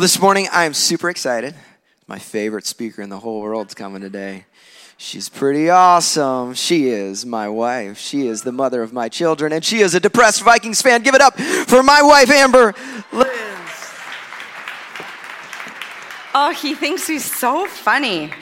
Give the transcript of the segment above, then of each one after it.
Well, this morning I am super excited. My favorite speaker in the whole world's coming today. She's pretty awesome. She is my wife. She is the mother of my children, and she is a depressed Vikings fan. Give it up for my wife, Amber Linz. Oh, he thinks he's so funny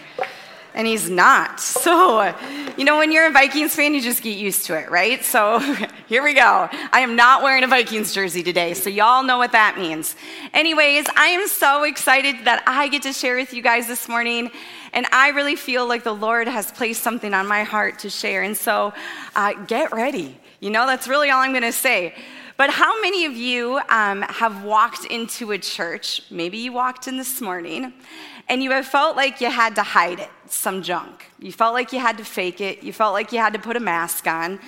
and he's not. So, you know, when you're a Vikings fan, you just get used to it, right? So, here we go. I am not wearing a Vikings jersey today, so y'all know what that means. Anyways, I am so excited that I get to share with you guys this morning, and I really feel like the Lord has placed something on my heart to share. And so, uh, get ready. You know, that's really all I'm going to say. But how many of you um, have walked into a church? Maybe you walked in this morning and you have felt like you had to hide it, some junk. You felt like you had to fake it. You felt like you had to put a mask on.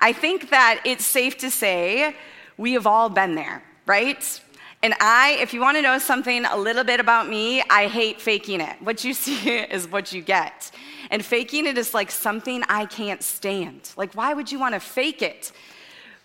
I think that it's safe to say we have all been there, right? And I, if you want to know something a little bit about me, I hate faking it. What you see is what you get. And faking it is like something I can't stand. Like, why would you want to fake it?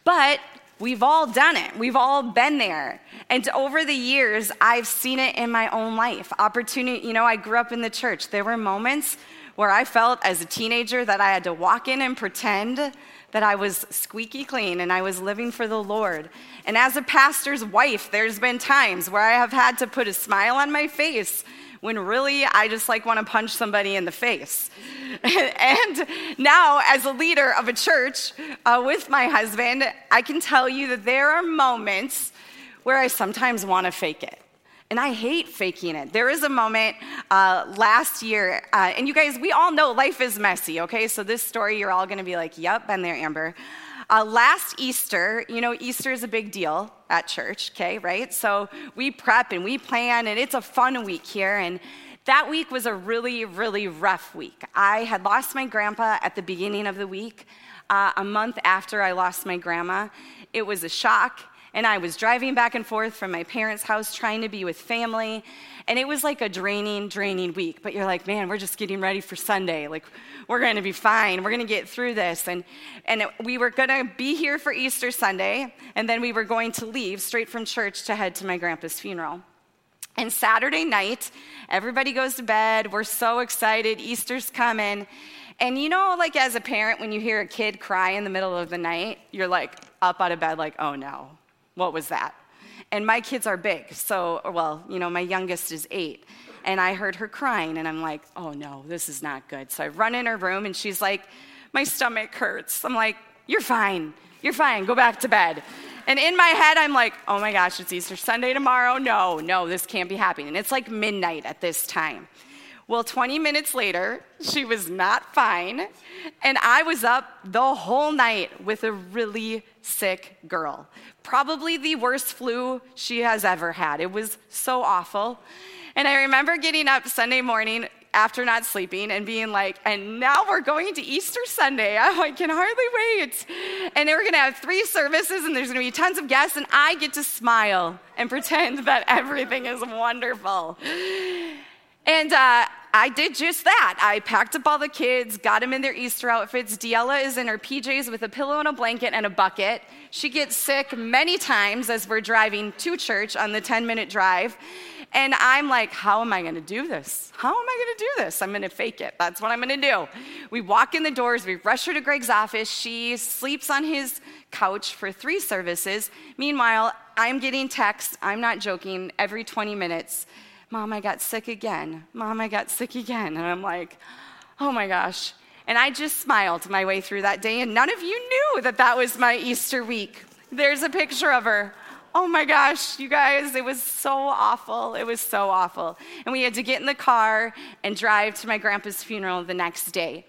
But We've all done it. We've all been there. And over the years, I've seen it in my own life. Opportunity, you know, I grew up in the church. There were moments where I felt as a teenager that I had to walk in and pretend that I was squeaky clean and I was living for the Lord. And as a pastor's wife, there's been times where I have had to put a smile on my face when really I just like want to punch somebody in the face. and now, as a leader of a church uh, with my husband, I can tell you that there are moments where I sometimes want to fake it. And I hate faking it. There is a moment uh, last year, uh, and you guys, we all know life is messy, okay? So, this story, you're all gonna be like, yep, been there, Amber. Uh, last Easter, you know, Easter is a big deal at church, okay, right? So we prep and we plan, and it's a fun week here. And that week was a really, really rough week. I had lost my grandpa at the beginning of the week. Uh, a month after I lost my grandma, it was a shock. And I was driving back and forth from my parents' house trying to be with family. And it was like a draining, draining week. But you're like, man, we're just getting ready for Sunday. Like, we're going to be fine. We're going to get through this. And, and we were going to be here for Easter Sunday. And then we were going to leave straight from church to head to my grandpa's funeral. And Saturday night, everybody goes to bed. We're so excited. Easter's coming. And you know, like as a parent, when you hear a kid cry in the middle of the night, you're like up out of bed, like, oh no, what was that? And my kids are big, so, well, you know, my youngest is eight. And I heard her crying, and I'm like, oh no, this is not good. So I run in her room, and she's like, my stomach hurts. I'm like, you're fine. You're fine. Go back to bed. And in my head, I'm like, oh my gosh, it's Easter Sunday tomorrow. No, no, this can't be happening. And it's like midnight at this time. Well, 20 minutes later, she was not fine. And I was up the whole night with a really sick girl. Probably the worst flu she has ever had. It was so awful. And I remember getting up Sunday morning after not sleeping and being like, and now we're going to Easter Sunday. I can hardly wait. And we're going to have three services and there's going to be tons of guests, and I get to smile and pretend that everything is wonderful. And uh, I did just that. I packed up all the kids, got them in their Easter outfits. Diella is in her PJs with a pillow and a blanket and a bucket. She gets sick many times as we're driving to church on the 10 minute drive. And I'm like, how am I going to do this? How am I going to do this? I'm going to fake it. That's what I'm going to do. We walk in the doors, we rush her to Greg's office. She sleeps on his couch for three services. Meanwhile, I'm getting texts, I'm not joking, every 20 minutes Mom, I got sick again. Mom, I got sick again. And I'm like, oh my gosh. And I just smiled my way through that day, and none of you knew that that was my Easter week. There's a picture of her. Oh my gosh, you guys, it was so awful. It was so awful. And we had to get in the car and drive to my grandpa's funeral the next day.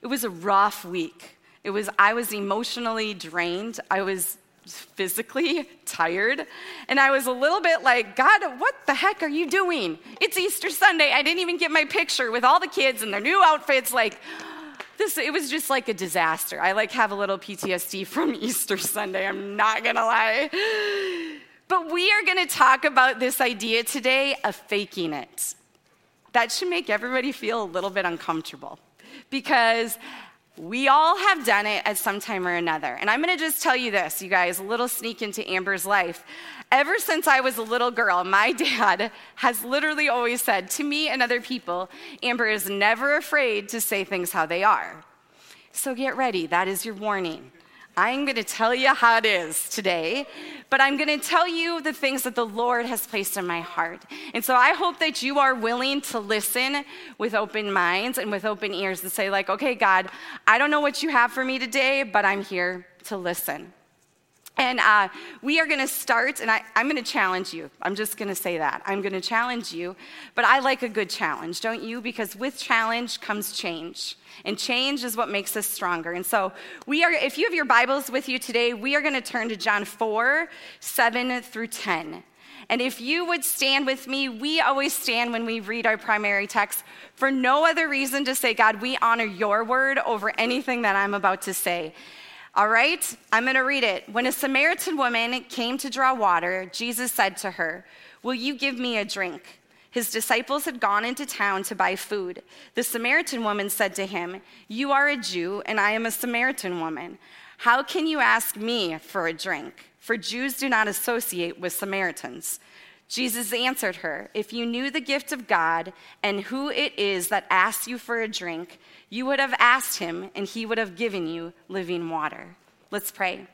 It was a rough week. It was I was emotionally drained. I was physically tired. And I was a little bit like, God, what the heck are you doing? It's Easter Sunday. I didn't even get my picture with all the kids in their new outfits. Like, this, it was just like a disaster. I like have a little PTSD from Easter Sunday. I'm not gonna lie. But we are gonna talk about this idea today of faking it. That should make everybody feel a little bit uncomfortable because we all have done it at some time or another. And I'm going to just tell you this, you guys, a little sneak into Amber's life. Ever since I was a little girl, my dad has literally always said to me and other people, Amber is never afraid to say things how they are. So get ready, that is your warning. I'm going to tell you how it is today, but I'm going to tell you the things that the Lord has placed in my heart. And so I hope that you are willing to listen with open minds and with open ears and say, like, okay, God, I don't know what you have for me today, but I'm here to listen. And uh, we are going to start, and I, am going to challenge you. I'm just going to say that. I'm going to challenge you, but I like a good challenge, don't you? Because with challenge comes change. And change is what makes us stronger. And so, we are, if you have your Bibles with you today, we are going to turn to John 4 7 through 10. And if you would stand with me, we always stand when we read our primary text for no other reason to say, God, we honor your word over anything that I'm about to say. All right, I'm going to read it. When a Samaritan woman came to draw water, Jesus said to her, Will you give me a drink? His disciples had gone into town to buy food. The Samaritan woman said to him, You are a Jew, and I am a Samaritan woman. How can you ask me for a drink? For Jews do not associate with Samaritans. Jesus answered her, If you knew the gift of God and who it is that asks you for a drink, you would have asked him, and he would have given you living water. Let's pray.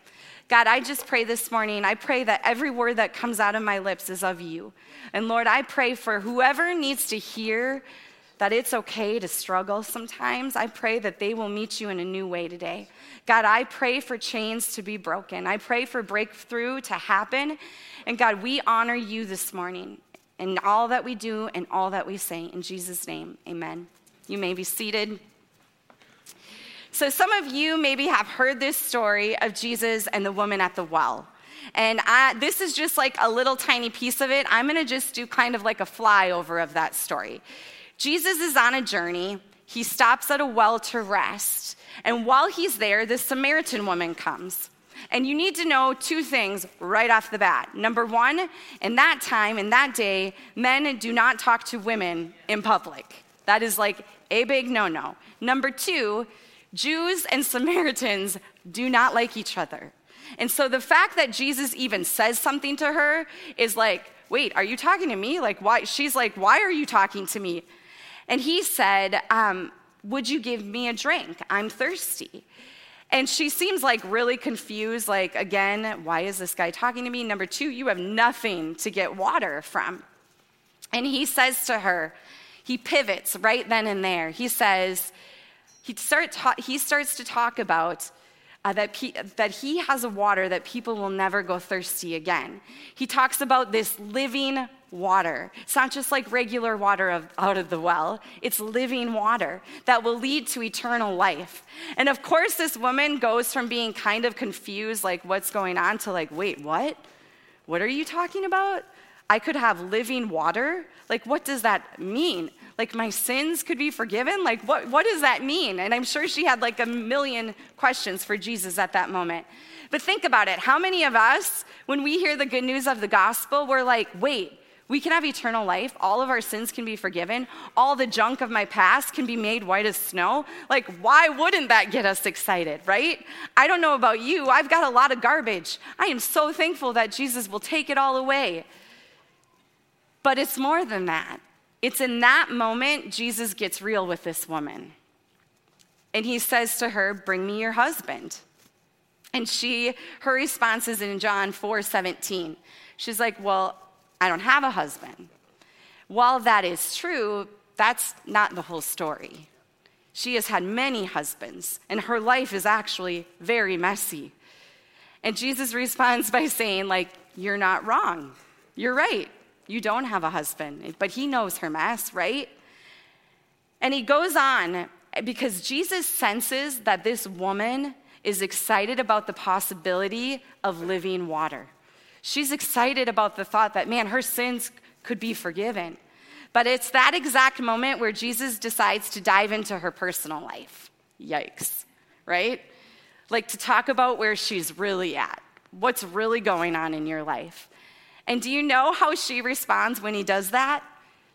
God, I just pray this morning, I pray that every word that comes out of my lips is of you. And Lord, I pray for whoever needs to hear that it's okay to struggle sometimes. I pray that they will meet you in a new way today. God, I pray for chains to be broken. I pray for breakthrough to happen. And God, we honor you this morning in all that we do and all that we say. In Jesus' name, amen. You may be seated. So, some of you maybe have heard this story of Jesus and the woman at the well. And I, this is just like a little tiny piece of it. I'm going to just do kind of like a flyover of that story. Jesus is on a journey. He stops at a well to rest. And while he's there, this Samaritan woman comes. And you need to know two things right off the bat. Number one, in that time, in that day, men do not talk to women in public. That is like a big no no. Number two, Jews and Samaritans do not like each other. And so the fact that Jesus even says something to her is like, wait, are you talking to me? Like, why? She's like, why are you talking to me? And he said, um, would you give me a drink? I'm thirsty. And she seems like really confused, like, again, why is this guy talking to me? Number two, you have nothing to get water from. And he says to her, he pivots right then and there. He says, he, start ta- he starts to talk about uh, that, pe- that he has a water that people will never go thirsty again. He talks about this living water. It's not just like regular water of, out of the well, it's living water that will lead to eternal life. And of course, this woman goes from being kind of confused, like, what's going on, to like, wait, what? What are you talking about? I could have living water? Like, what does that mean? like my sins could be forgiven? Like, what, what does that mean? And I'm sure she had like a million questions for Jesus at that moment. But think about it. How many of us, when we hear the good news of the gospel, we're like, wait, we can have eternal life. All of our sins can be forgiven. All the junk of my past can be made white as snow. Like, why wouldn't that get us excited, right? I don't know about you. I've got a lot of garbage. I am so thankful that Jesus will take it all away. But it's more than that. It's in that moment Jesus gets real with this woman. And he says to her, Bring me your husband. And she, her response is in John 4 17. She's like, Well, I don't have a husband. While that is true, that's not the whole story. She has had many husbands, and her life is actually very messy. And Jesus responds by saying, like, you're not wrong. You're right. You don't have a husband, but he knows her mess, right? And he goes on because Jesus senses that this woman is excited about the possibility of living water. She's excited about the thought that, man, her sins could be forgiven. But it's that exact moment where Jesus decides to dive into her personal life. Yikes, right? Like to talk about where she's really at, what's really going on in your life. And do you know how she responds when he does that?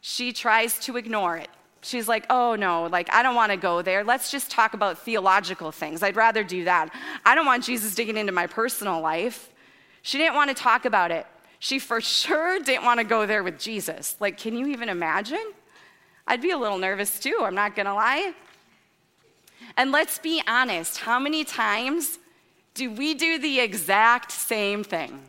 She tries to ignore it. She's like, oh no, like, I don't want to go there. Let's just talk about theological things. I'd rather do that. I don't want Jesus digging into my personal life. She didn't want to talk about it. She for sure didn't want to go there with Jesus. Like, can you even imagine? I'd be a little nervous too, I'm not gonna lie. And let's be honest how many times do we do the exact same thing?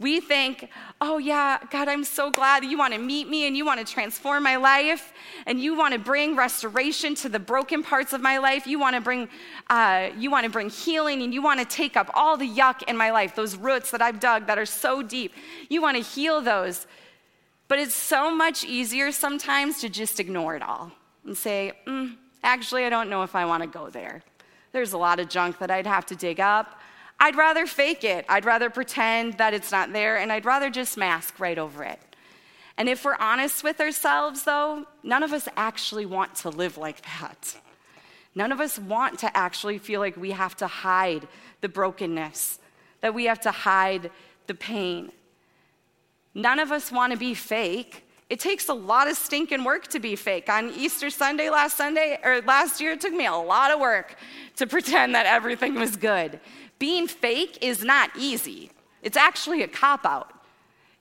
We think, oh, yeah, God, I'm so glad you want to meet me and you want to transform my life and you want to bring restoration to the broken parts of my life. You want to bring, uh, you want to bring healing and you want to take up all the yuck in my life, those roots that I've dug that are so deep. You want to heal those. But it's so much easier sometimes to just ignore it all and say, mm, actually, I don't know if I want to go there. There's a lot of junk that I'd have to dig up. I'd rather fake it. I'd rather pretend that it's not there, and I'd rather just mask right over it. And if we're honest with ourselves, though, none of us actually want to live like that. None of us want to actually feel like we have to hide the brokenness, that we have to hide the pain. None of us want to be fake. It takes a lot of stinking work to be fake. On Easter Sunday last Sunday or last year, it took me a lot of work to pretend that everything was good. Being fake is not easy. It's actually a cop out.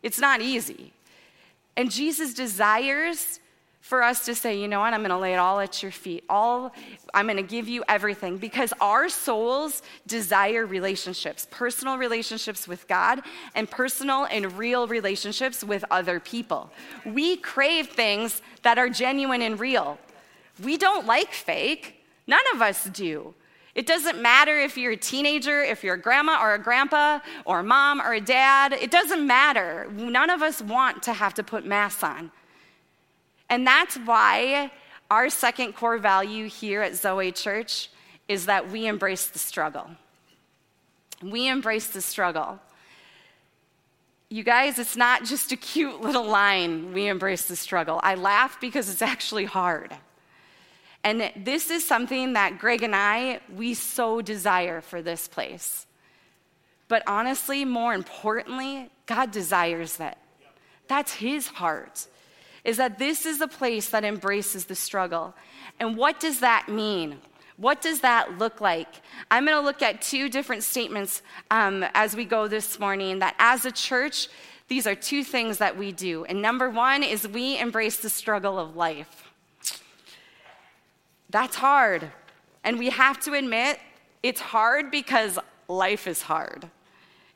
It's not easy. And Jesus desires for us to say, you know what, I'm to lay it all at your feet. All I'm to give you everything because our souls desire relationships, personal relationships with God and personal and real relationships with other people. We crave things that are genuine and real. We don't like fake. None of us do. It doesn't matter if you're a teenager, if you're a grandma or a grandpa or a mom or a dad. It doesn't matter. None of us want to have to put masks on. And that's why our second core value here at Zoe Church is that we embrace the struggle. We embrace the struggle. You guys, it's not just a cute little line, we embrace the struggle. I laugh because it's actually hard. And this is something that Greg and I, we so desire for this place. But honestly, more importantly, God desires that. That's his heart is that this is a place that embraces the struggle. And what does that mean? What does that look like? I'm going to look at two different statements um, as we go this morning that as a church, these are two things that we do. And number one is we embrace the struggle of life. That's hard. And we have to admit it's hard because life is hard.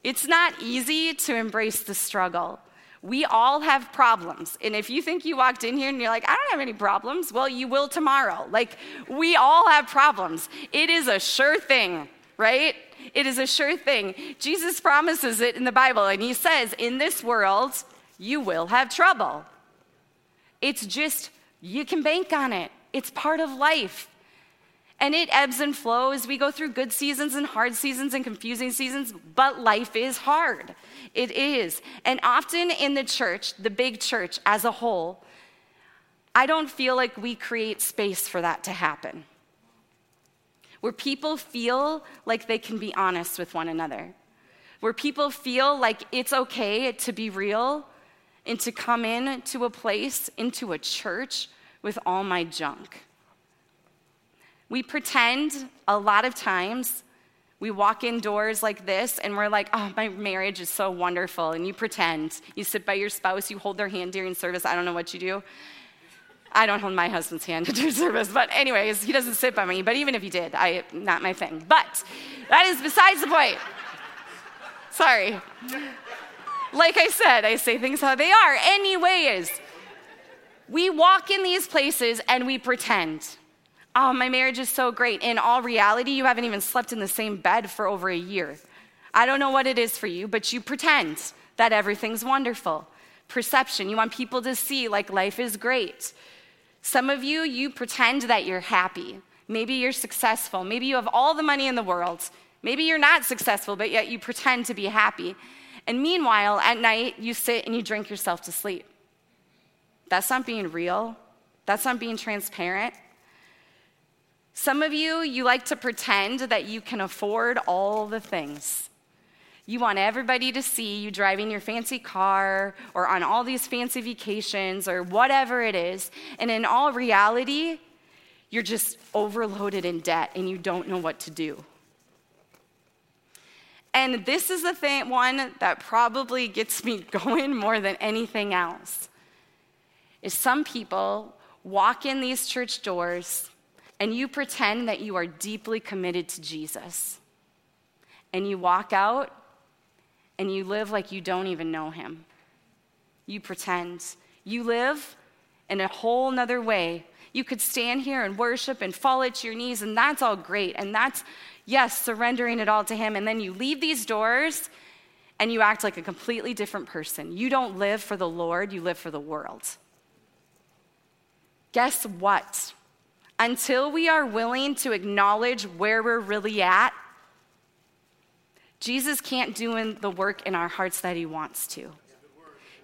It's not easy to embrace the struggle. We all have problems. And if you think you walked in here and you're like, I don't have any problems, well, you will tomorrow. Like, we all have problems. It is a sure thing, right? It is a sure thing. Jesus promises it in the Bible, and he says, In this world, you will have trouble. It's just, you can bank on it, it's part of life. And it ebbs and flows. We go through good seasons and hard seasons and confusing seasons, but life is hard. It is. And often in the church, the big church as a whole, I don't feel like we create space for that to happen. Where people feel like they can be honest with one another. Where people feel like it's okay to be real and to come in to a place, into a church with all my junk. We pretend a lot of times. We walk indoors like this and we're like, oh, my marriage is so wonderful. And you pretend. You sit by your spouse, you hold their hand during service. I don't know what you do. I don't hold my husband's hand during service, but anyways, he doesn't sit by me. But even if he did, I not my thing. But that is besides the point. Sorry. Like I said, I say things how they are. Anyways, we walk in these places and we pretend oh, my marriage is so great. In all reality, you haven't even slept in the same bed for over a year. I don't know what it is for you, but you pretend that everything's wonderful. Perception, you want people to see like life is great. Some of you, you pretend that you're happy. Maybe you're successful. Maybe you have all the money in the world. Maybe you're not successful, but yet you pretend to be happy. And meanwhile, at night, you sit and you drink yourself to sleep. That's not being real. That's not being transparent. Some of you, you like to pretend that you can afford all the things. You want everybody to see you driving your fancy car or on all these fancy vacations or whatever it is. And in all reality, you're just overloaded in debt and you don't know what to do. And this is the thing, one that probably gets me going more than anything else. Is some people walk in these church doors and you pretend that you are deeply committed to Jesus. And you walk out and you live like you don't even know him. You pretend. You live in a whole nother way. You could stand here and worship and fall at your knees, and that's all great. And that's, yes, surrendering it all to him. And then you leave these doors and you act like a completely different person. You don't live for the Lord, you live for the world. Guess what? Until we are willing to acknowledge where we're really at, Jesus can't do the work in our hearts that he wants to.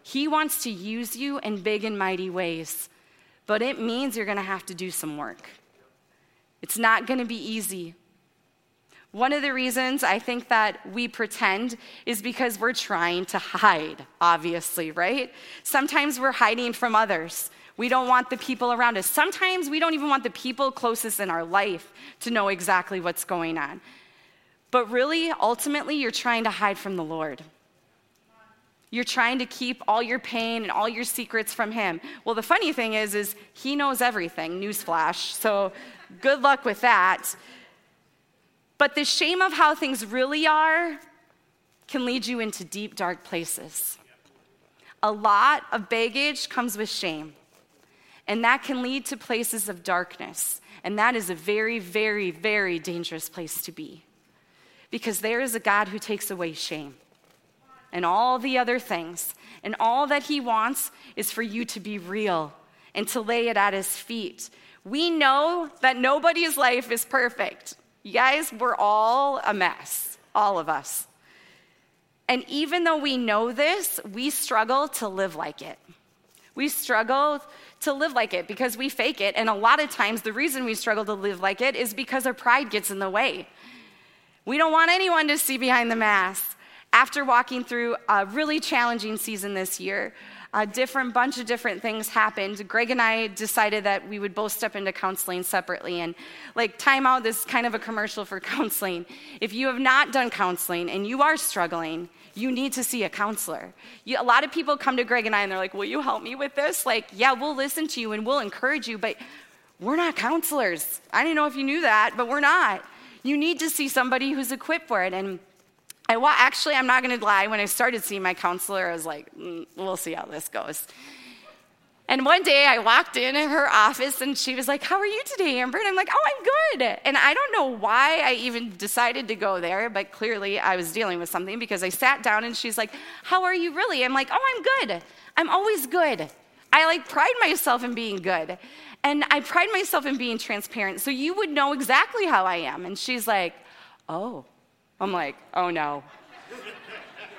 He wants to use you in big and mighty ways, but it means you're going to have to do some work. It's not going to be easy. One of the reasons I think that we pretend is because we're trying to hide, obviously, right? Sometimes we're hiding from others. We don't want the people around us. Sometimes we don't even want the people closest in our life to know exactly what's going on. But really, ultimately, you're trying to hide from the Lord. You're trying to keep all your pain and all your secrets from him. Well, the funny thing is is he knows everything, newsflash. So, good luck with that. But the shame of how things really are can lead you into deep dark places. A lot of baggage comes with shame. And that can lead to places of darkness. And that is a very, very, very dangerous place to be. Because there is a God who takes away shame and all the other things. And all that He wants is for you to be real and to lay it at His feet. We know that nobody's life is perfect. You guys, we're all a mess, all of us. And even though we know this, we struggle to live like it. We struggle to live like it because we fake it. And a lot of times, the reason we struggle to live like it is because our pride gets in the way. We don't want anyone to see behind the mask. After walking through a really challenging season this year, a different bunch of different things happened. Greg and I decided that we would both step into counseling separately. And like, time out, this is kind of a commercial for counseling. If you have not done counseling and you are struggling, you need to see a counselor. You, a lot of people come to Greg and I and they're like, Will you help me with this? Like, yeah, we'll listen to you and we'll encourage you, but we're not counselors. I didn't know if you knew that, but we're not. You need to see somebody who's equipped for it. And I wa- actually, I'm not going to lie. When I started seeing my counselor, I was like, mm, we'll see how this goes. And one day I walked in her office and she was like, How are you today, Amber? And I'm like, Oh, I'm good. And I don't know why I even decided to go there, but clearly I was dealing with something because I sat down and she's like, How are you really? I'm like, Oh, I'm good. I'm always good. I like pride myself in being good. And I pride myself in being transparent. So you would know exactly how I am. And she's like, Oh. I'm like, Oh no.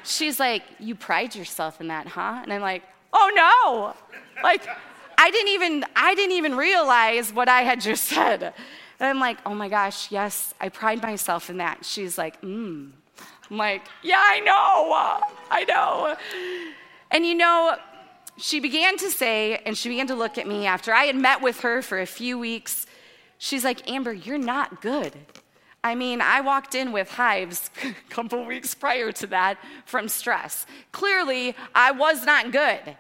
She's like, You pride yourself in that, huh? And I'm like, Oh no. Like, I didn't even, I didn't even realize what I had just said. And I'm like, oh my gosh, yes, I pride myself in that. She's like, mm. I'm like, yeah, I know, I know. And you know, she began to say, and she began to look at me after I had met with her for a few weeks. She's like, Amber, you're not good. I mean, I walked in with hives a couple weeks prior to that from stress. Clearly, I was not good.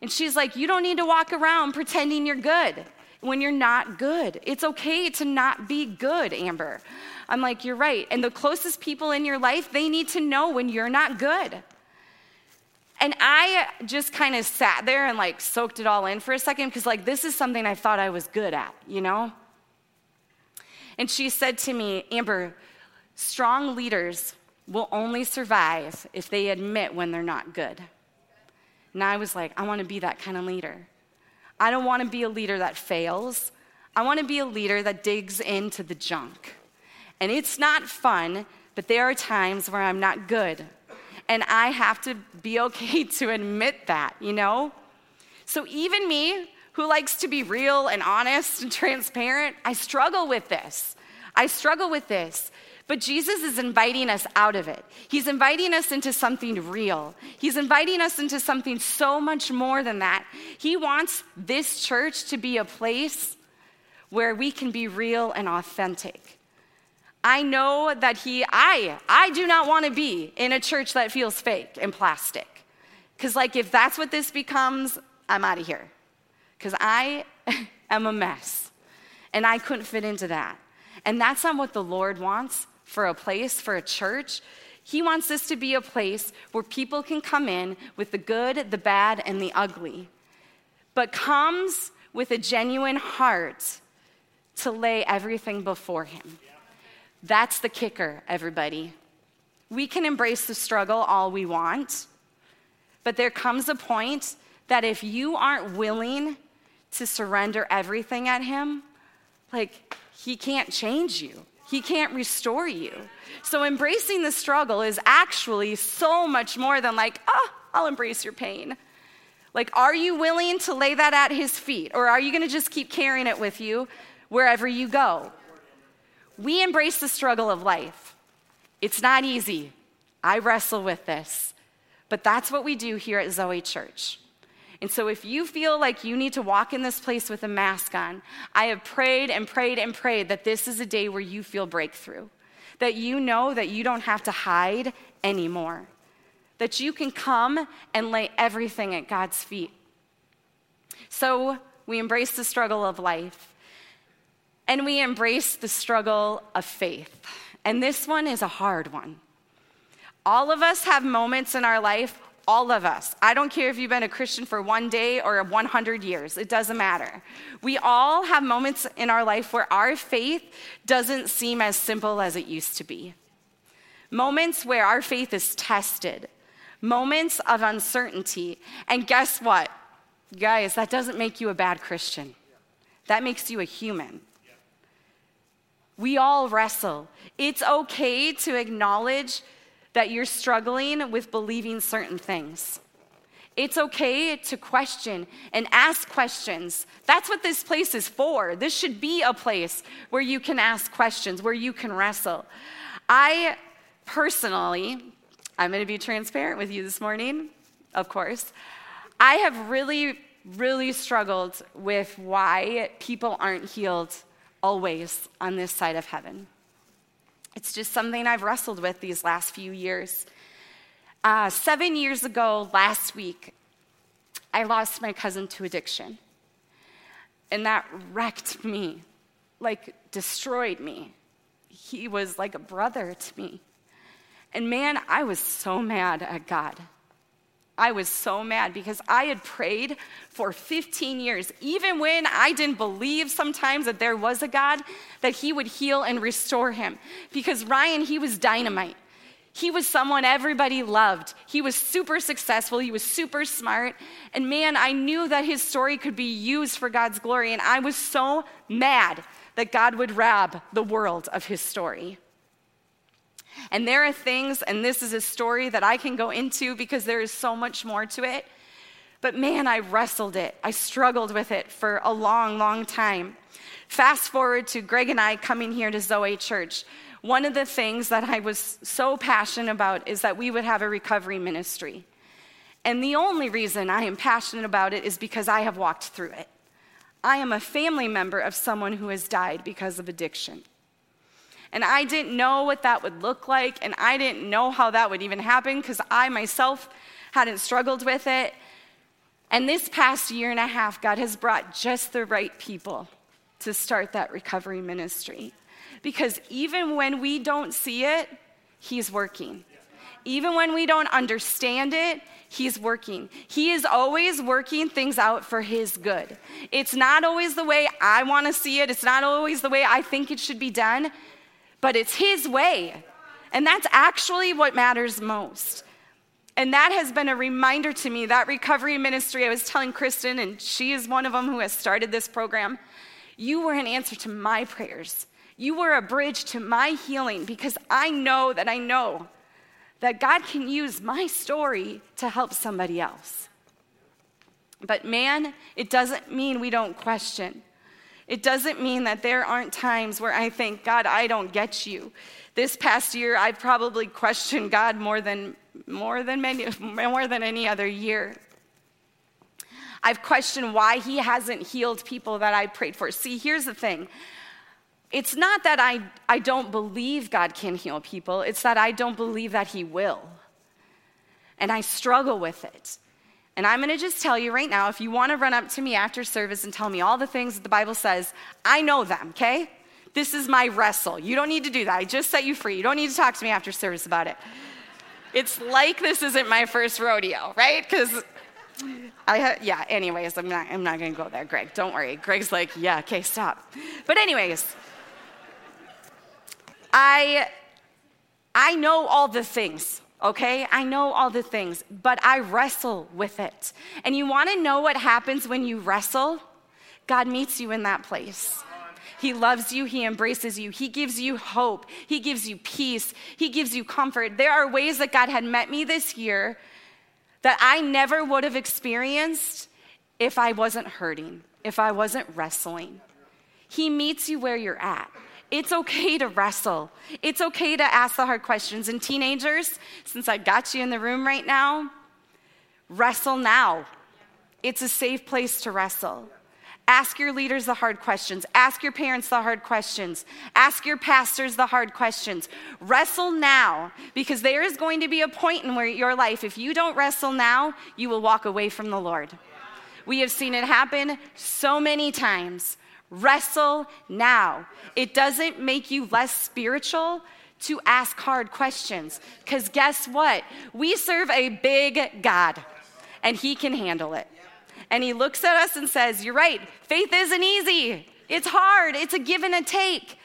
And she's like, You don't need to walk around pretending you're good when you're not good. It's okay to not be good, Amber. I'm like, You're right. And the closest people in your life, they need to know when you're not good. And I just kind of sat there and like soaked it all in for a second because, like, this is something I thought I was good at, you know? And she said to me, Amber, strong leaders will only survive if they admit when they're not good. And I was like, I want to be that kind of leader. I don't want to be a leader that fails. I want to be a leader that digs into the junk. And it's not fun, but there are times where I'm not good. And I have to be okay to admit that, you know? So even me, who likes to be real and honest and transparent, I struggle with this. I struggle with this. But Jesus is inviting us out of it. He's inviting us into something real. He's inviting us into something so much more than that. He wants this church to be a place where we can be real and authentic. I know that he, I, I do not want to be in a church that feels fake and plastic. Because, like, if that's what this becomes, I'm out of here. Because I am a mess. And I couldn't fit into that. And that's not what the Lord wants for a place, for a church. He wants this to be a place where people can come in with the good, the bad, and the ugly, but comes with a genuine heart to lay everything before Him. That's the kicker, everybody. We can embrace the struggle all we want, but there comes a point that if you aren't willing to surrender everything at Him, like, He can't change you, He can't restore you. So, embracing the struggle is actually so much more than, like, oh, I'll embrace your pain. Like, are you willing to lay that at His feet, or are you gonna just keep carrying it with you wherever you go? We embrace the struggle of life. It's not easy. I wrestle with this. But that's what we do here at Zoe Church. And so, if you feel like you need to walk in this place with a mask on, I have prayed and prayed and prayed that this is a day where you feel breakthrough, that you know that you don't have to hide anymore, that you can come and lay everything at God's feet. So, we embrace the struggle of life and we embrace the struggle of faith. And this one is a hard one. All of us have moments in our life, all of us. I don't care if you've been a Christian for one day or 100 years, it doesn't matter. We all have moments in our life where our faith doesn't seem as simple as it used to be. Moments where our faith is tested, moments of uncertainty. And guess what? Guys, that doesn't make you a bad Christian, that makes you a human. We all wrestle. It's okay to acknowledge that you're struggling with believing certain things. It's okay to question and ask questions. That's what this place is for. This should be a place where you can ask questions, where you can wrestle. I personally, I'm going to be transparent with you this morning, of course. I have really, really struggled with why people aren't healed always on this side of heaven. It's just something I've wrestled with these last few years. Uh, seven years ago, last week, I lost my cousin to addiction. And that wrecked me, like destroyed me. He was like a brother to me. And man, I was so mad at God. I was so mad because I had prayed for 15 years, even when I didn't believe sometimes that there was a God, that He would heal and restore him. Because Ryan, he was dynamite. He was someone everybody loved. He was super successful. He was super smart. And man, I knew that his story could be used for God's glory. And I was so mad that God would rob the world of his story. And there are things, and this is a story that I can go into because there is so much more to it. But man, I wrestled it. I struggled with it for a long, long time. Fast forward to Greg and I coming here to Zoe Church. One of the things that I was so passionate about is that we would have a recovery ministry. And the only reason I am passionate about it is because I have walked through it. I am a family member of someone who has died because of addiction. And I didn't know what that would look like, and I didn't know how that would even happen because I myself hadn't struggled with it. And this past year and a half, God has brought just the right people to start that recovery ministry. Because even when we don't see it, He's working. Even when we don't understand it, He's working. He is always working things out for His good. It's not always the way I want to see it, it's not always the way I think it should be done, but it's His way. And that's actually what matters most. And that has been a reminder to me that recovery ministry. I was telling Kristen, and she is one of them who has started this program. You were an answer to my prayers. You were a bridge to my healing because I know that I know that God can use my story to help somebody else. But man, it doesn't mean we don't question. It doesn't mean that there aren't times where I think, God, I don't get you. This past year, I've probably questioned God more than, more than, many, more than any other year. I've questioned why He hasn't healed people that I prayed for. See, here's the thing It's not that I, I don't believe God can heal people, it's that I don't believe that He will. And I struggle with it. And I'm gonna just tell you right now if you wanna run up to me after service and tell me all the things that the Bible says, I know them, okay? This is my wrestle. You don't need to do that. I just set you free. You don't need to talk to me after service about it. It's like this isn't my first rodeo, right? Because I yeah, anyways, I'm not, I'm not gonna go there, Greg. Don't worry. Greg's like, yeah, okay, stop. But, anyways, I, I know all the things, okay? I know all the things, but I wrestle with it. And you wanna know what happens when you wrestle? God meets you in that place. He loves you. He embraces you. He gives you hope. He gives you peace. He gives you comfort. There are ways that God had met me this year that I never would have experienced if I wasn't hurting, if I wasn't wrestling. He meets you where you're at. It's okay to wrestle. It's okay to ask the hard questions. And teenagers, since I got you in the room right now, wrestle now. It's a safe place to wrestle. Ask your leaders the hard questions. Ask your parents the hard questions. Ask your pastors the hard questions. Wrestle now because there is going to be a point in where your life, if you don't wrestle now, you will walk away from the Lord. We have seen it happen so many times. Wrestle now. It doesn't make you less spiritual to ask hard questions because guess what? We serve a big God and He can handle it and he looks at us and says, You're right, faith isn't easy. It's hard, it's a give and a take,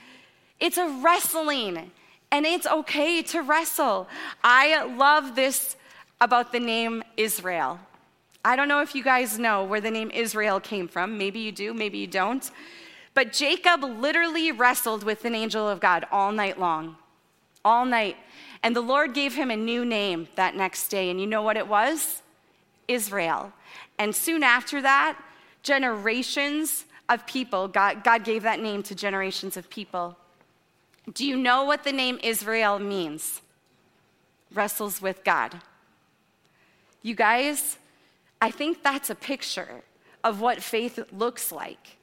it's a wrestling, and it's okay to wrestle. I love this about the name Israel. I don't know if you guys know where the name Israel came from. Maybe you do, maybe you don't. But Jacob literally wrestled with an angel of God all night long. All night. And the Lord gave him a new name that next day. And you know what it was? Israel. And soon after that, generations of people, God, God gave that name to generations of people. Do you know what the name Israel means? Wrestles with God. You guys, I think that's a picture of what faith looks like.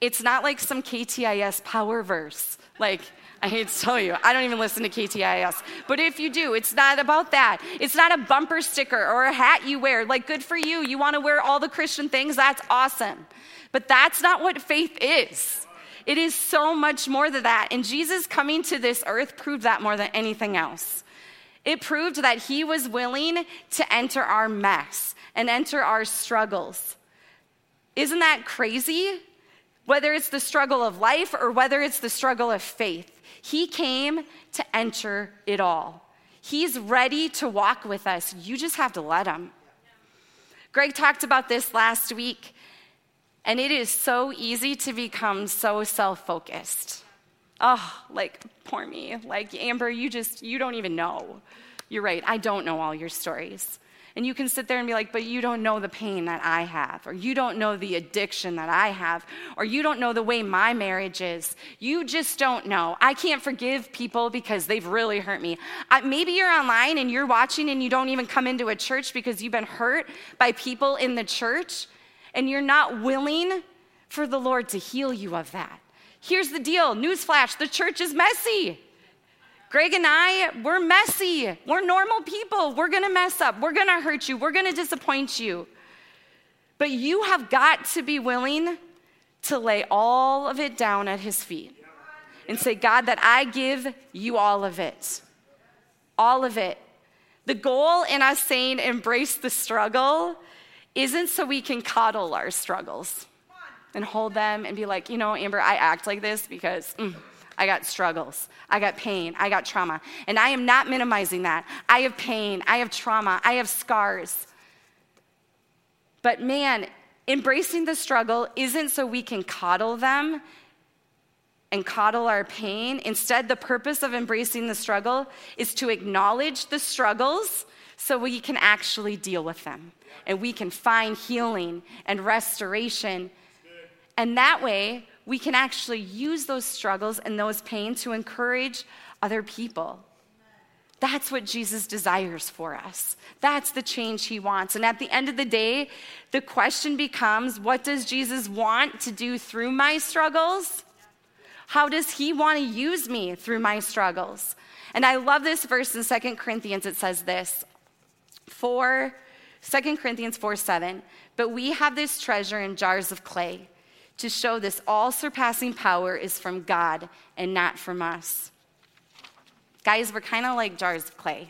It's not like some KTIS power verse, like I hate to tell you, I don't even listen to KTIS. But if you do, it's not about that. It's not a bumper sticker or a hat you wear. Like, good for you. You want to wear all the Christian things? That's awesome. But that's not what faith is. It is so much more than that. And Jesus coming to this earth proved that more than anything else. It proved that he was willing to enter our mess and enter our struggles. Isn't that crazy? Whether it's the struggle of life or whether it's the struggle of faith. He came to enter it all. He's ready to walk with us. You just have to let him. Greg talked about this last week, and it is so easy to become so self focused. Oh, like, poor me. Like, Amber, you just, you don't even know. You're right, I don't know all your stories. And you can sit there and be like, but you don't know the pain that I have, or you don't know the addiction that I have, or you don't know the way my marriage is. You just don't know. I can't forgive people because they've really hurt me. I, maybe you're online and you're watching and you don't even come into a church because you've been hurt by people in the church, and you're not willing for the Lord to heal you of that. Here's the deal newsflash the church is messy. Greg and I, we're messy. We're normal people. We're gonna mess up. We're gonna hurt you. We're gonna disappoint you. But you have got to be willing to lay all of it down at his feet and say, God, that I give you all of it. All of it. The goal in us saying embrace the struggle isn't so we can coddle our struggles and hold them and be like, you know, Amber, I act like this because. Mm, I got struggles. I got pain. I got trauma. And I am not minimizing that. I have pain. I have trauma. I have scars. But man, embracing the struggle isn't so we can coddle them and coddle our pain. Instead, the purpose of embracing the struggle is to acknowledge the struggles so we can actually deal with them and we can find healing and restoration. And that way, we can actually use those struggles and those pain to encourage other people. That's what Jesus desires for us. That's the change he wants. And at the end of the day, the question becomes what does Jesus want to do through my struggles? How does He want to use me through my struggles? And I love this verse in Second Corinthians. It says this 4, 2 Corinthians 4 7. But we have this treasure in jars of clay to show this all surpassing power is from God and not from us. Guys, we're kind of like jars of clay.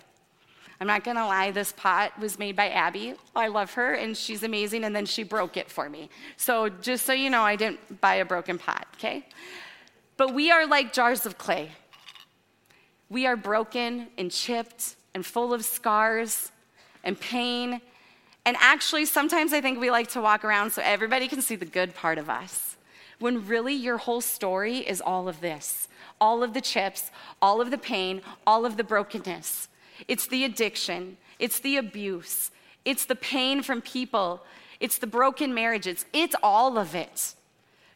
I'm not gonna lie, this pot was made by Abby. I love her and she's amazing, and then she broke it for me. So just so you know, I didn't buy a broken pot, okay? But we are like jars of clay. We are broken and chipped and full of scars and pain. And actually, sometimes I think we like to walk around so everybody can see the good part of us. When really your whole story is all of this all of the chips, all of the pain, all of the brokenness. It's the addiction, it's the abuse, it's the pain from people, it's the broken marriages, it's all of it.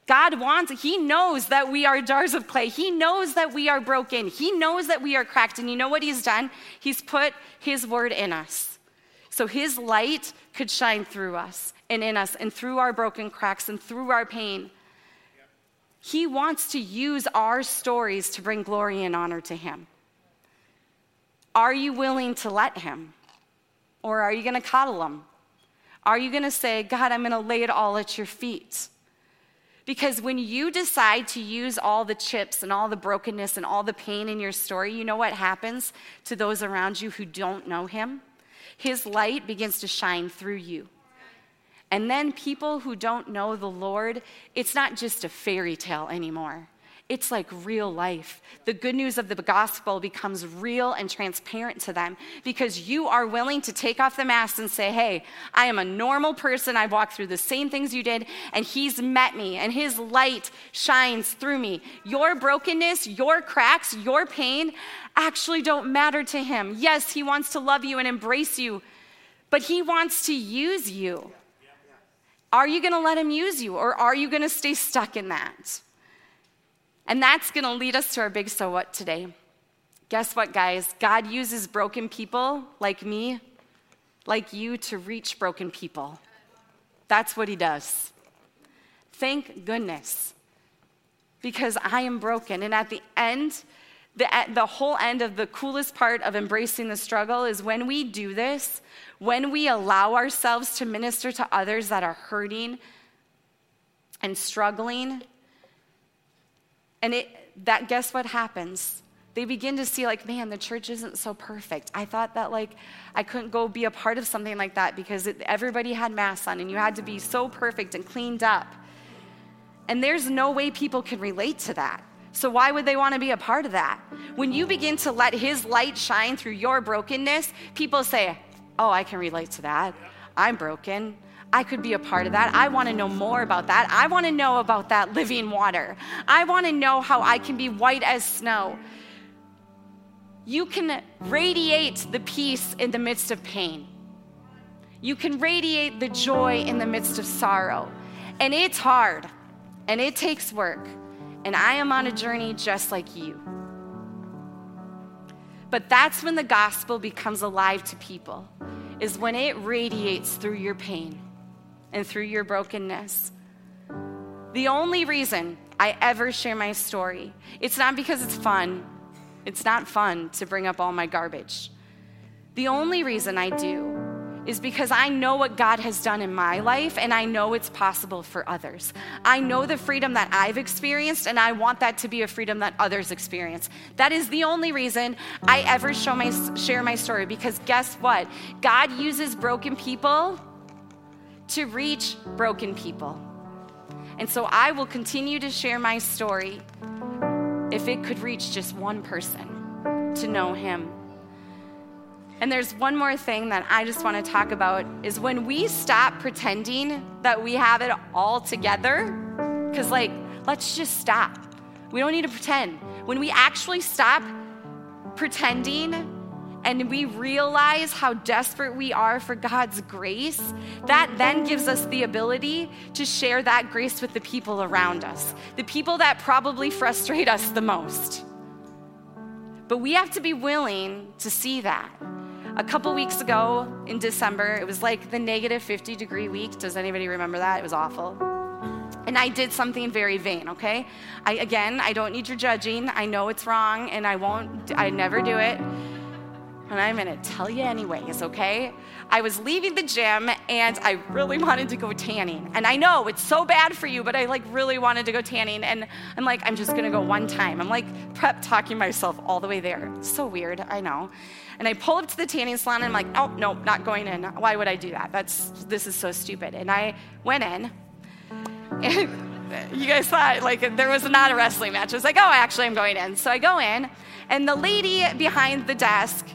God wants, He knows that we are jars of clay. He knows that we are broken. He knows that we are cracked. And you know what He's done? He's put His word in us. So His light could shine through us and in us and through our broken cracks and through our pain. He wants to use our stories to bring glory and honor to Him. Are you willing to let Him? Or are you going to coddle Him? Are you going to say, God, I'm going to lay it all at your feet? Because when you decide to use all the chips and all the brokenness and all the pain in your story, you know what happens to those around you who don't know him? His light begins to shine through you. And then people who don't know the Lord, it's not just a fairy tale anymore. It's like real life. The good news of the gospel becomes real and transparent to them because you are willing to take off the mask and say, Hey, I am a normal person. I've walked through the same things you did, and He's met me, and His light shines through me. Your brokenness, your cracks, your pain actually don't matter to Him. Yes, He wants to love you and embrace you, but He wants to use you. Are you going to let Him use you, or are you going to stay stuck in that? And that's going to lead us to our big so what today. Guess what, guys? God uses broken people like me, like you, to reach broken people. That's what He does. Thank goodness. Because I am broken. And at the end, the, the whole end of the coolest part of embracing the struggle is when we do this, when we allow ourselves to minister to others that are hurting and struggling and it, that, guess what happens? They begin to see, like, man, the church isn't so perfect. I thought that, like, I couldn't go be a part of something like that because it, everybody had masks on and you had to be so perfect and cleaned up. And there's no way people can relate to that. So, why would they want to be a part of that? When you begin to let His light shine through your brokenness, people say, Oh, I can relate to that. I'm broken. I could be a part of that. I want to know more about that. I want to know about that living water. I want to know how I can be white as snow. You can radiate the peace in the midst of pain. You can radiate the joy in the midst of sorrow. And it's hard and it takes work. And I am on a journey just like you. But that's when the gospel becomes alive to people, is when it radiates through your pain and through your brokenness. The only reason I ever share my story, it's not because it's fun. It's not fun to bring up all my garbage. The only reason I do is because I know what God has done in my life and I know it's possible for others. I know the freedom that I've experienced and I want that to be a freedom that others experience. That is the only reason I ever show my share my story because guess what? God uses broken people to reach broken people. And so I will continue to share my story if it could reach just one person to know him. And there's one more thing that I just want to talk about is when we stop pretending that we have it all together, because, like, let's just stop. We don't need to pretend. When we actually stop pretending and we realize how desperate we are for God's grace, that then gives us the ability to share that grace with the people around us, the people that probably frustrate us the most. But we have to be willing to see that. A couple weeks ago in December, it was like the negative 50 degree week. Does anybody remember that? It was awful. and I did something very vain, okay? I, again, I don't need your judging. I know it's wrong and I won't, I never do it. And I'm gonna tell you anyways, okay? I was leaving the gym and I really wanted to go tanning. And I know it's so bad for you, but I like really wanted to go tanning. And I'm like, I'm just gonna go one time. I'm like prep talking myself all the way there. so weird, I know. And I pull up to the tanning salon and I'm like, oh, no, not going in. Why would I do that? That's, this is so stupid. And I went in and you guys thought like there was not a wrestling match. I was like, oh, actually, I'm going in. So I go in, and the lady behind the desk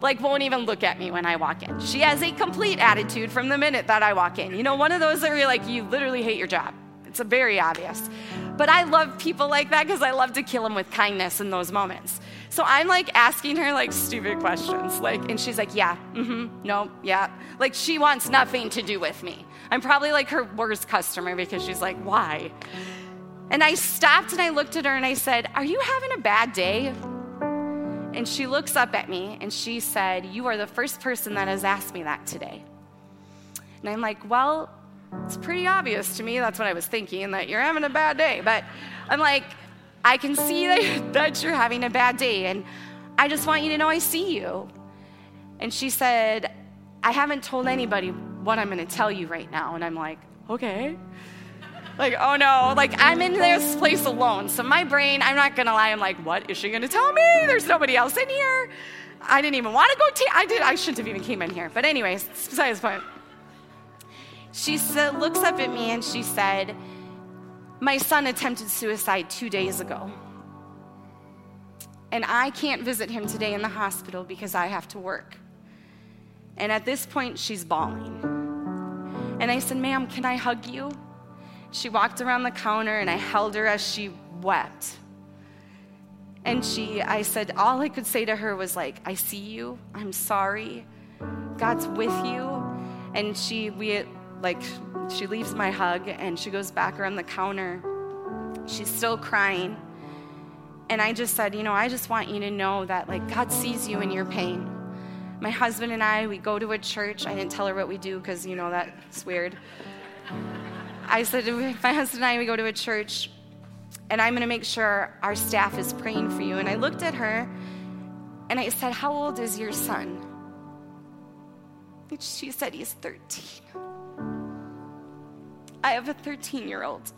like won't even look at me when I walk in. She has a complete attitude from the minute that I walk in. You know, one of those that you're like, you literally hate your job. It's very obvious. But I love people like that because I love to kill them with kindness in those moments. So I'm like asking her like stupid questions, like, and she's like, yeah, mm-hmm, no, yeah. Like she wants nothing to do with me. I'm probably like her worst customer because she's like, why? And I stopped and I looked at her and I said, Are you having a bad day? And she looks up at me and she said, You are the first person that has asked me that today. And I'm like, Well, it's pretty obvious to me. That's what I was thinking, that you're having a bad day. But I'm like, I can see that, that you're having a bad day. And I just want you to know I see you. And she said, I haven't told anybody what I'm going to tell you right now. And I'm like, okay. Like, oh no, like I'm in this place alone. So my brain, I'm not gonna lie, I'm like, what is she gonna tell me? There's nobody else in here. I didn't even want to go. I did. I shouldn't have even came in here. But anyways, besides the point. She said, looks up at me and she said, "My son attempted suicide two days ago, and I can't visit him today in the hospital because I have to work." And at this point, she's bawling. And I said, Ma'am, can I hug you? She walked around the counter and I held her as she wept. And she, I said, all I could say to her was like, I see you. I'm sorry. God's with you. And she, we, like, she leaves my hug and she goes back around the counter. She's still crying. And I just said, you know, I just want you to know that, like, God sees you in your pain. My husband and I, we go to a church. I didn't tell her what we do because, you know, that's weird. I said, my husband and I, we go to a church, and I'm going to make sure our staff is praying for you. And I looked at her, and I said, How old is your son? And she said, He's 13. I have a 13 year old.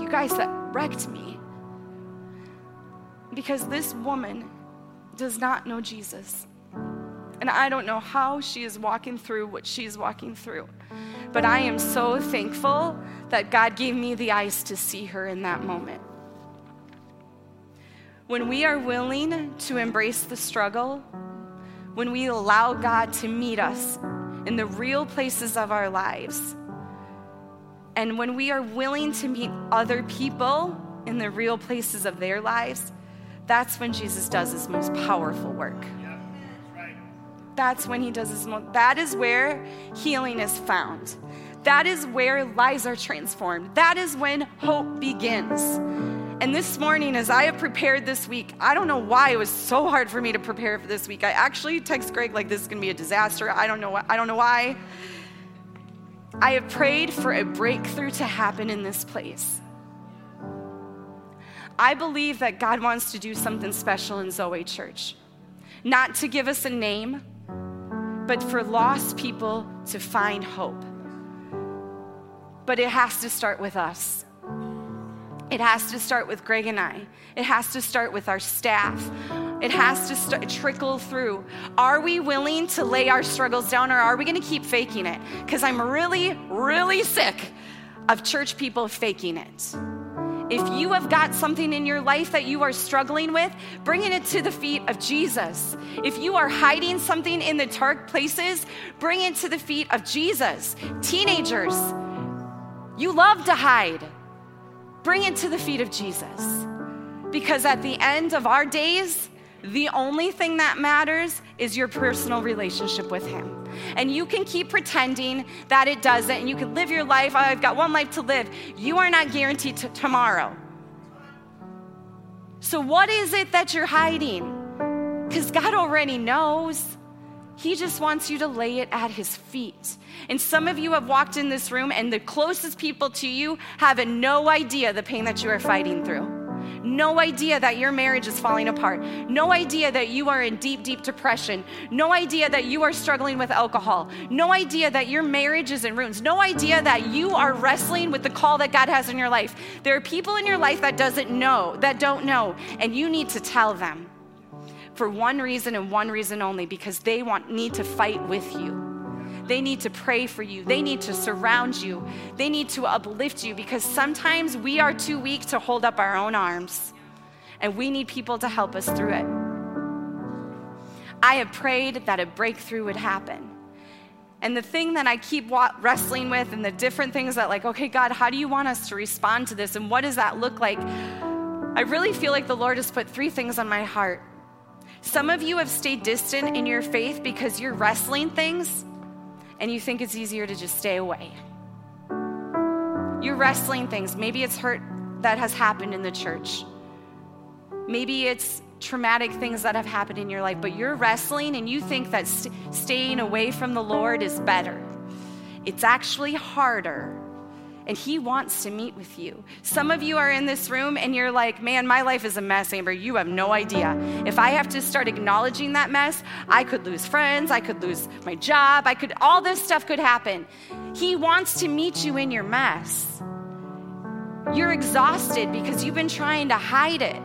You guys, that wrecked me. Because this woman does not know Jesus. And I don't know how she is walking through what she's walking through. But I am so thankful that God gave me the eyes to see her in that moment. When we are willing to embrace the struggle, when we allow God to meet us in the real places of our lives, and when we are willing to meet other people in the real places of their lives, that's when Jesus does his most powerful work that's when he does his most, that is where healing is found. That is where lives are transformed. That is when hope begins. And this morning, as I have prepared this week, I don't know why it was so hard for me to prepare for this week. I actually text Greg like this is gonna be a disaster. I don't know. I don't know why. I have prayed for a breakthrough to happen in this place. I believe that God wants to do something special in Zoe Church. Not to give us a name, but for lost people to find hope. But it has to start with us. It has to start with Greg and I. It has to start with our staff. It has to start, trickle through. Are we willing to lay our struggles down or are we going to keep faking it? Because I'm really, really sick of church people faking it. If you have got something in your life that you are struggling with, bringing it to the feet of Jesus. If you are hiding something in the dark places, bring it to the feet of Jesus. Teenagers, you love to hide. Bring it to the feet of Jesus. Because at the end of our days, the only thing that matters is your personal relationship with Him. And you can keep pretending that it doesn't, and you can live your life. Oh, I've got one life to live. You are not guaranteed to tomorrow. So, what is it that you're hiding? Because God already knows. He just wants you to lay it at his feet. And some of you have walked in this room, and the closest people to you have no idea the pain that you are fighting through. No idea that your marriage is falling apart. No idea that you are in deep, deep depression. No idea that you are struggling with alcohol. No idea that your marriage is in ruins. No idea that you are wrestling with the call that God has in your life. There are people in your life that doesn't know, that don't know, and you need to tell them for one reason and one reason only because they want need to fight with you. They need to pray for you. They need to surround you. They need to uplift you because sometimes we are too weak to hold up our own arms. And we need people to help us through it. I have prayed that a breakthrough would happen. And the thing that I keep wrestling with, and the different things that, like, okay, God, how do you want us to respond to this? And what does that look like? I really feel like the Lord has put three things on my heart. Some of you have stayed distant in your faith because you're wrestling things and you think it's easier to just stay away. You're wrestling things. Maybe it's hurt that has happened in the church. Maybe it's traumatic things that have happened in your life, but you're wrestling and you think that st- staying away from the Lord is better. It's actually harder and He wants to meet with you. Some of you are in this room and you're like, man, my life is a mess, Amber. You have no idea. If I have to start acknowledging that mess, I could lose friends, I could lose my job, I could, all this stuff could happen. He wants to meet you in your mess. You're exhausted because you've been trying to hide it.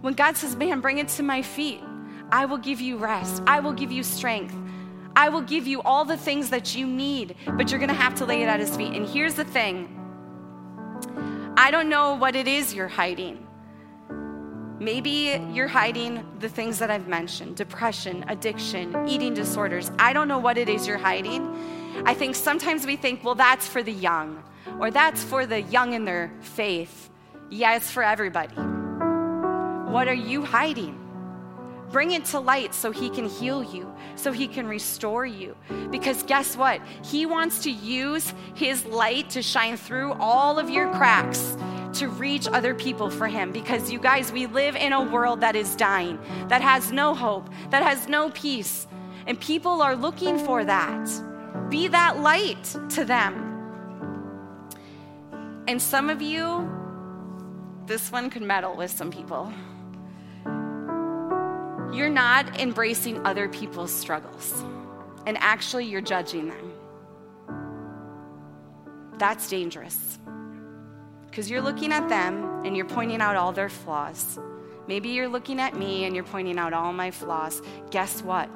When God says, man, bring it to my feet, I will give you rest, I will give you strength. I will give you all the things that you need, but you're gonna have to lay it at his feet. And here's the thing I don't know what it is you're hiding. Maybe you're hiding the things that I've mentioned depression, addiction, eating disorders. I don't know what it is you're hiding. I think sometimes we think, well, that's for the young, or that's for the young in their faith. Yeah, it's for everybody. What are you hiding? Bring it to light so He can heal you, so He can restore you. Because guess what? He wants to use His light to shine through all of your cracks to reach other people for Him. Because you guys, we live in a world that is dying, that has no hope, that has no peace. And people are looking for that. Be that light to them. And some of you, this one could meddle with some people you're not embracing other people's struggles, and actually, you're judging them. That's dangerous because you're looking at them and you're pointing out all their flaws. Maybe you're looking at me and you're pointing out all my flaws. Guess what?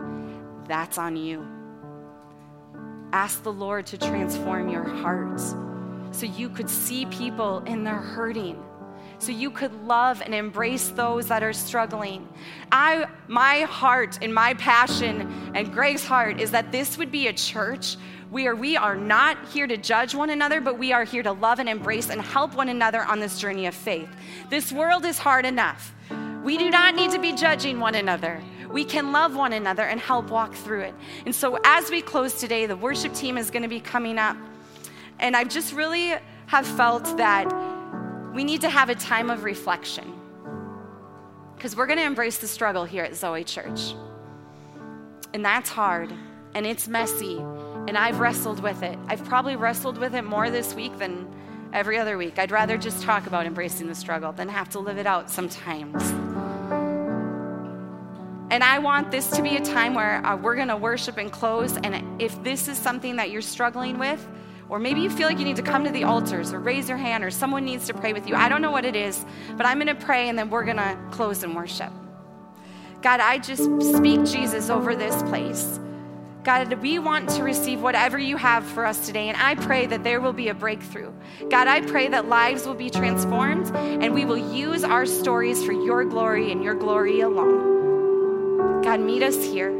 That's on you. Ask the Lord to transform your heart so you could see people in their hurting so you could love and embrace those that are struggling. I my heart and my passion and Greg's heart is that this would be a church where we are not here to judge one another, but we are here to love and embrace and help one another on this journey of faith. This world is hard enough. We do not need to be judging one another. We can love one another and help walk through it. And so, as we close today, the worship team is going to be coming up. And I just really have felt that we need to have a time of reflection because we're going to embrace the struggle here at Zoe Church. And that's hard and it's messy, and I've wrestled with it. I've probably wrestled with it more this week than every other week. I'd rather just talk about embracing the struggle than have to live it out sometimes. And I want this to be a time where uh, we're going to worship and close. And if this is something that you're struggling with, or maybe you feel like you need to come to the altars or raise your hand or someone needs to pray with you. I don't know what it is, but I'm going to pray and then we're going to close in worship. God, I just speak Jesus over this place. God, we want to receive whatever you have for us today, and I pray that there will be a breakthrough. God, I pray that lives will be transformed and we will use our stories for your glory and your glory alone. God, meet us here.